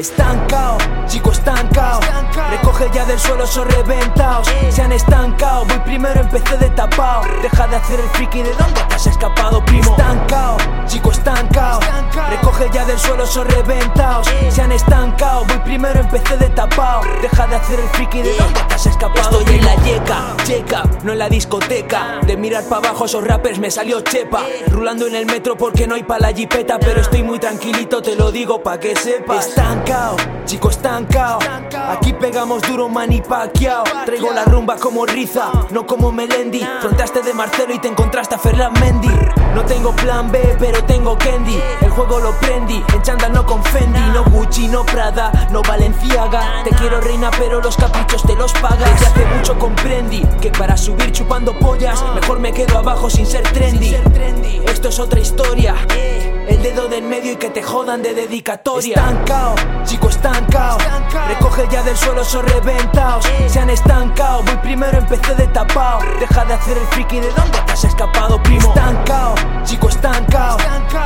Estancao, chico estancao. Recoge ya del suelo, son reventados. Se han estancado, voy primero empecé de tapao. Deja de hacer el friki de dónde te has escapado, primo. Estancao, chico estancao. Recoge ya del suelo esos reventados. Se han estancado, voy primero empecé de tapao. Deja de hacer el friki de dónde te has escapado. Estoy en la yeca, checa, no en la discoteca. De mirar para abajo esos rappers me salió chepa. Rulando en el metro porque no hay pa' la jipeta. Pero estoy muy tranquilito, te lo digo pa' que sepas. Estancao, chico estancao. Aquí pegamos duro mani paqueado. Traigo la rumba como Riza, no como Melendi. Frontaste de Marcelo y te encontraste a Ferland Mendy. No tengo plan B, pero tengo Candy. El juego lo prendí, en chándal no con Fendi. No Gucci, no Prada, no Valenciaga. Te quiero reina, pero los caprichos te los pagas. Desde hace mucho comprendí que para subir chupando pollas, mejor me quedo abajo sin ser trendy. Esto es otra historia. El dedo del medio y que te jodan de dedicatoria. Estancao, chico estancao. Recoge ya del suelo esos reventados. Se han estancado, voy primero empecé de tapao. Deja de hacer el friki de dónde te has escapado, primo. Estancao, chico estancao.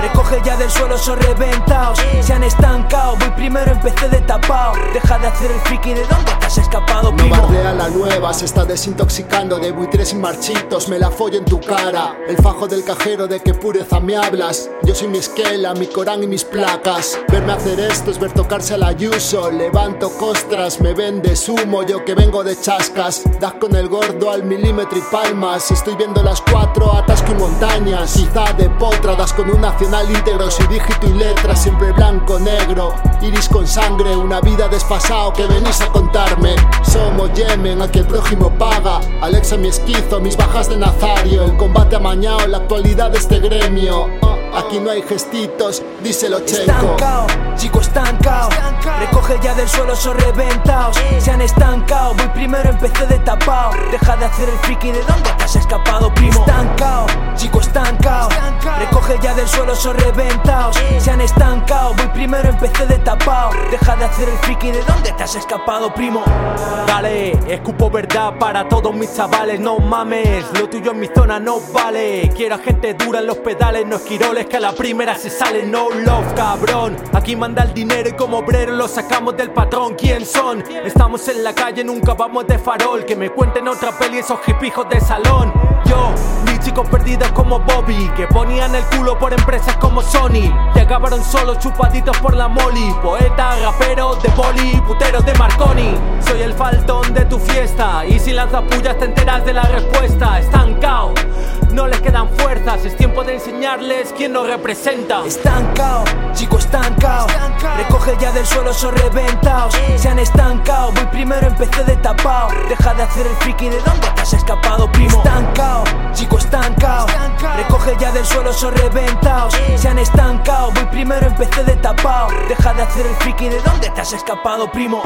Recoge ya del suelo esos reventados. Se han estancado, voy primero empecé de tapao. Deja de hacer el friki de dónde te has escapado, No primo. bardea la nueva, se está desintoxicando de buitres y marchitos, me la follo en tu cara. El fajo del cajero, de qué pureza me hablas. Yo soy mi esquela, mi corán y mis placas. Verme hacer esto es ver tocarse al ayuso. Levanto costras, me vendes humo, yo que vengo de chascas. Das con el gordo al milímetro y palmas. Estoy viendo las cuatro, atasco y montañas. De potra, das con un nacional íntegro, sin dígito y letra, siempre blanco, negro. Iris con sangre, una vida desfasado que venís a contarme. Somos Yemen, a que el prójimo paga. Alexa mi esquizo, mis bajas de Nazario. El combate amañado, la actualidad de este gremio. Aquí no hay gestitos, díselo checo. Estancao, chico estancao. Recoge ya del suelo esos reventados. Se han estancado, voy primero empecé de tapao. Deja de hacer el friki de dónde te has escapado, primo. Estancao, chico estancao. Recoge ya del suelo esos reventados. Se han estancado, voy primero empecé de tapao. Deja de hacer el friki de dónde te has escapado, primo. Dale, escupo verdad para todos mis chavales, no mames, lo tuyo en mi zona no vale. Quiero a gente dura en los pedales, no esquiroles que a la primera se sale, no love, cabrón. Aquí manda el dinero y como obrero lo sacamos del patrón. ¿Quién son? Estamos en la calle, nunca vamos de farol. Que me cuenten otra peli esos hipijos de salón. Yo, mis chicos perdidos como Bobby, que ponían el culo por empresas como Sony. Que acabaron solos chupaditos por la moli. Poeta, rapero, de poli, putero de Marconi. Soy el tu fiesta. Y si lanzas pullas te enteras de la respuesta. Estancao, no les quedan fuerzas. Es tiempo de enseñarles quién nos representa. Estancao, chico estancao. Recoge ya del suelo esos reventados. Se han estancado, voy primero empecé de tapao. Deja de hacer el friki de dónde te has escapado, primo. Estancao, chico estancao. Recoge ya del suelo esos reventados. Se han estancado, voy primero empecé de tapao. Deja de hacer el friki de dónde te has escapado, primo.